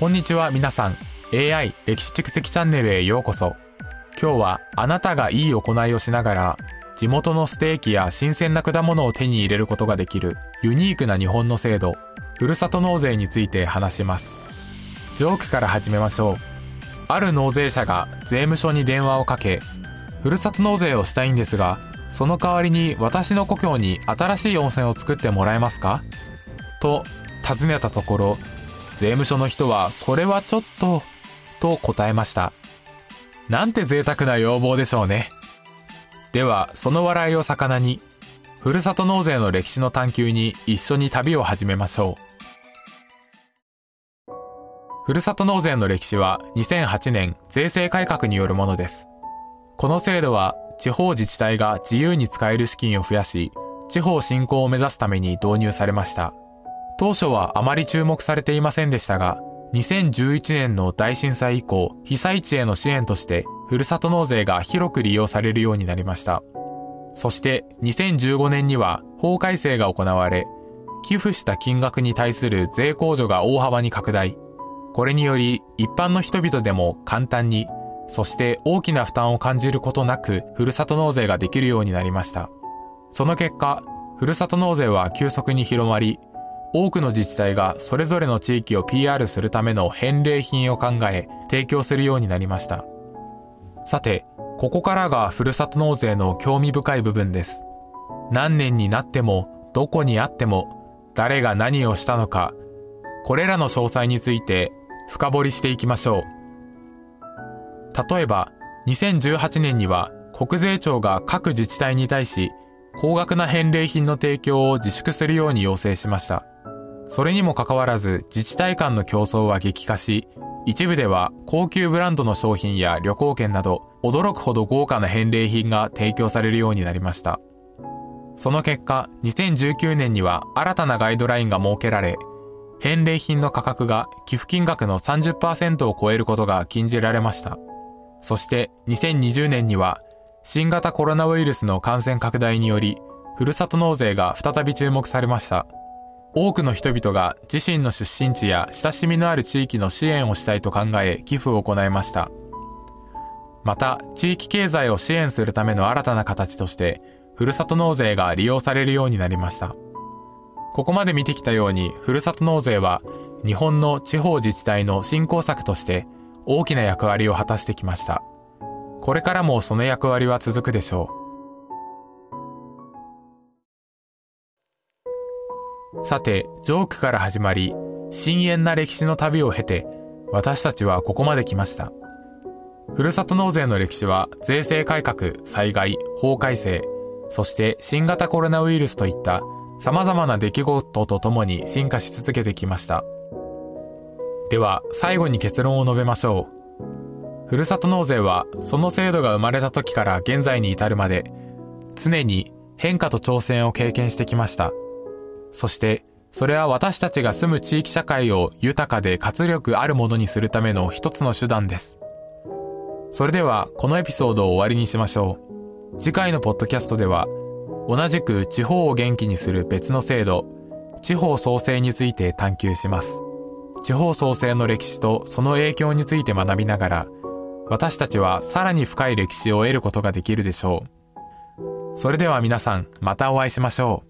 こんにちは皆さん。AI 歴史蓄積チャンネルへようこそ。今日はあなたがいい行いをしながら地元のステーキや新鮮な果物を手に入れることができるユニークな日本の制度ふるさと納税について話します。ジョークから始めましょう。ある納税者が税務署に電話をかけふるさと納税をしたいんですがその代わりに私の故郷に新しい温泉を作ってもらえますか？と尋ねたところ税務署の人はそれはちょっとと答えました。なんて贅沢な要望でしょうね。ではその笑いを魚にふるさと納税の歴史の探求に一緒に旅を始めましょう。ふるさと納税の歴史は2008年税制改革によるものです。この制度は地方自治体が自由に使える資金を増やし地方振興を目指すために導入されました。当初はあまり注目されていませんでしたが2011年の大震災以降被災地への支援としてふるさと納税が広く利用されるようになりました。そして2015年には法改正が行われ寄付した金額に対する税控除が大幅に拡大。これにより一般の人々でも簡単にそして大きな負担を感じることなくふるさと納税ができるようになりました。その結果ふるさと納税は急速に広まり多くの自治体がそれぞれの地域を PR するための返礼品を考え提供するようになりました。さてここからがふるさと納税の興味深い部分です。何年になってもどこにあっても誰が何をしたのかこれらの詳細について深掘りしていきましょう。例えば2018年には国税庁が各自治体に対し高額な返礼品の提供を自粛するように要請しました。それにもかかわらず自治体間の競争は激化し一部では高級ブランドの商品や旅行券など驚くほど豪華な返礼品が提供されるようになりました。その結果2019年には新たなガイドラインが設けられ返礼品の価格が寄付金額の30%を超えることが禁じられました。そして2020年には新型コロナウイルスの感染拡大によりふるさと納税が再び注目されました。多くの人々が自身の出身地や親しみのある地域の支援をしたいと考え寄付を行いました。また地域経済を支援するための新たな形としてふるさと納税が利用されるようになりました。ここまで見てきたようにふるさと納税は日本の地方自治体の振興策として大きな役割を果たしてきました。これからもその役割は続くでしょう。さてジョークから始まり深遠な歴史の旅を経て私たちはここまで来ました。ふるさと納税の歴史は税制改革災害法改正そして新型コロナウイルスといった様々な出来事とともに進化し続けてきました。では最後に結論を述べましょう。ふるさと納税はその制度が生まれた時から現在に至るまで常に変化と挑戦を経験してきました。そしてそれは私たちが住む地域社会を豊かで活力あるものにするための一つの手段です。それではこのエピソードを終わりにしましょう。次回のポッドキャストでは同じく地方を元気にする別の制度地方創生について探求します。地方創生の歴史とその影響について学びながら私たちはさらに深い歴史を得ることができるでしょう。それでは皆さんまたお会いしましょう。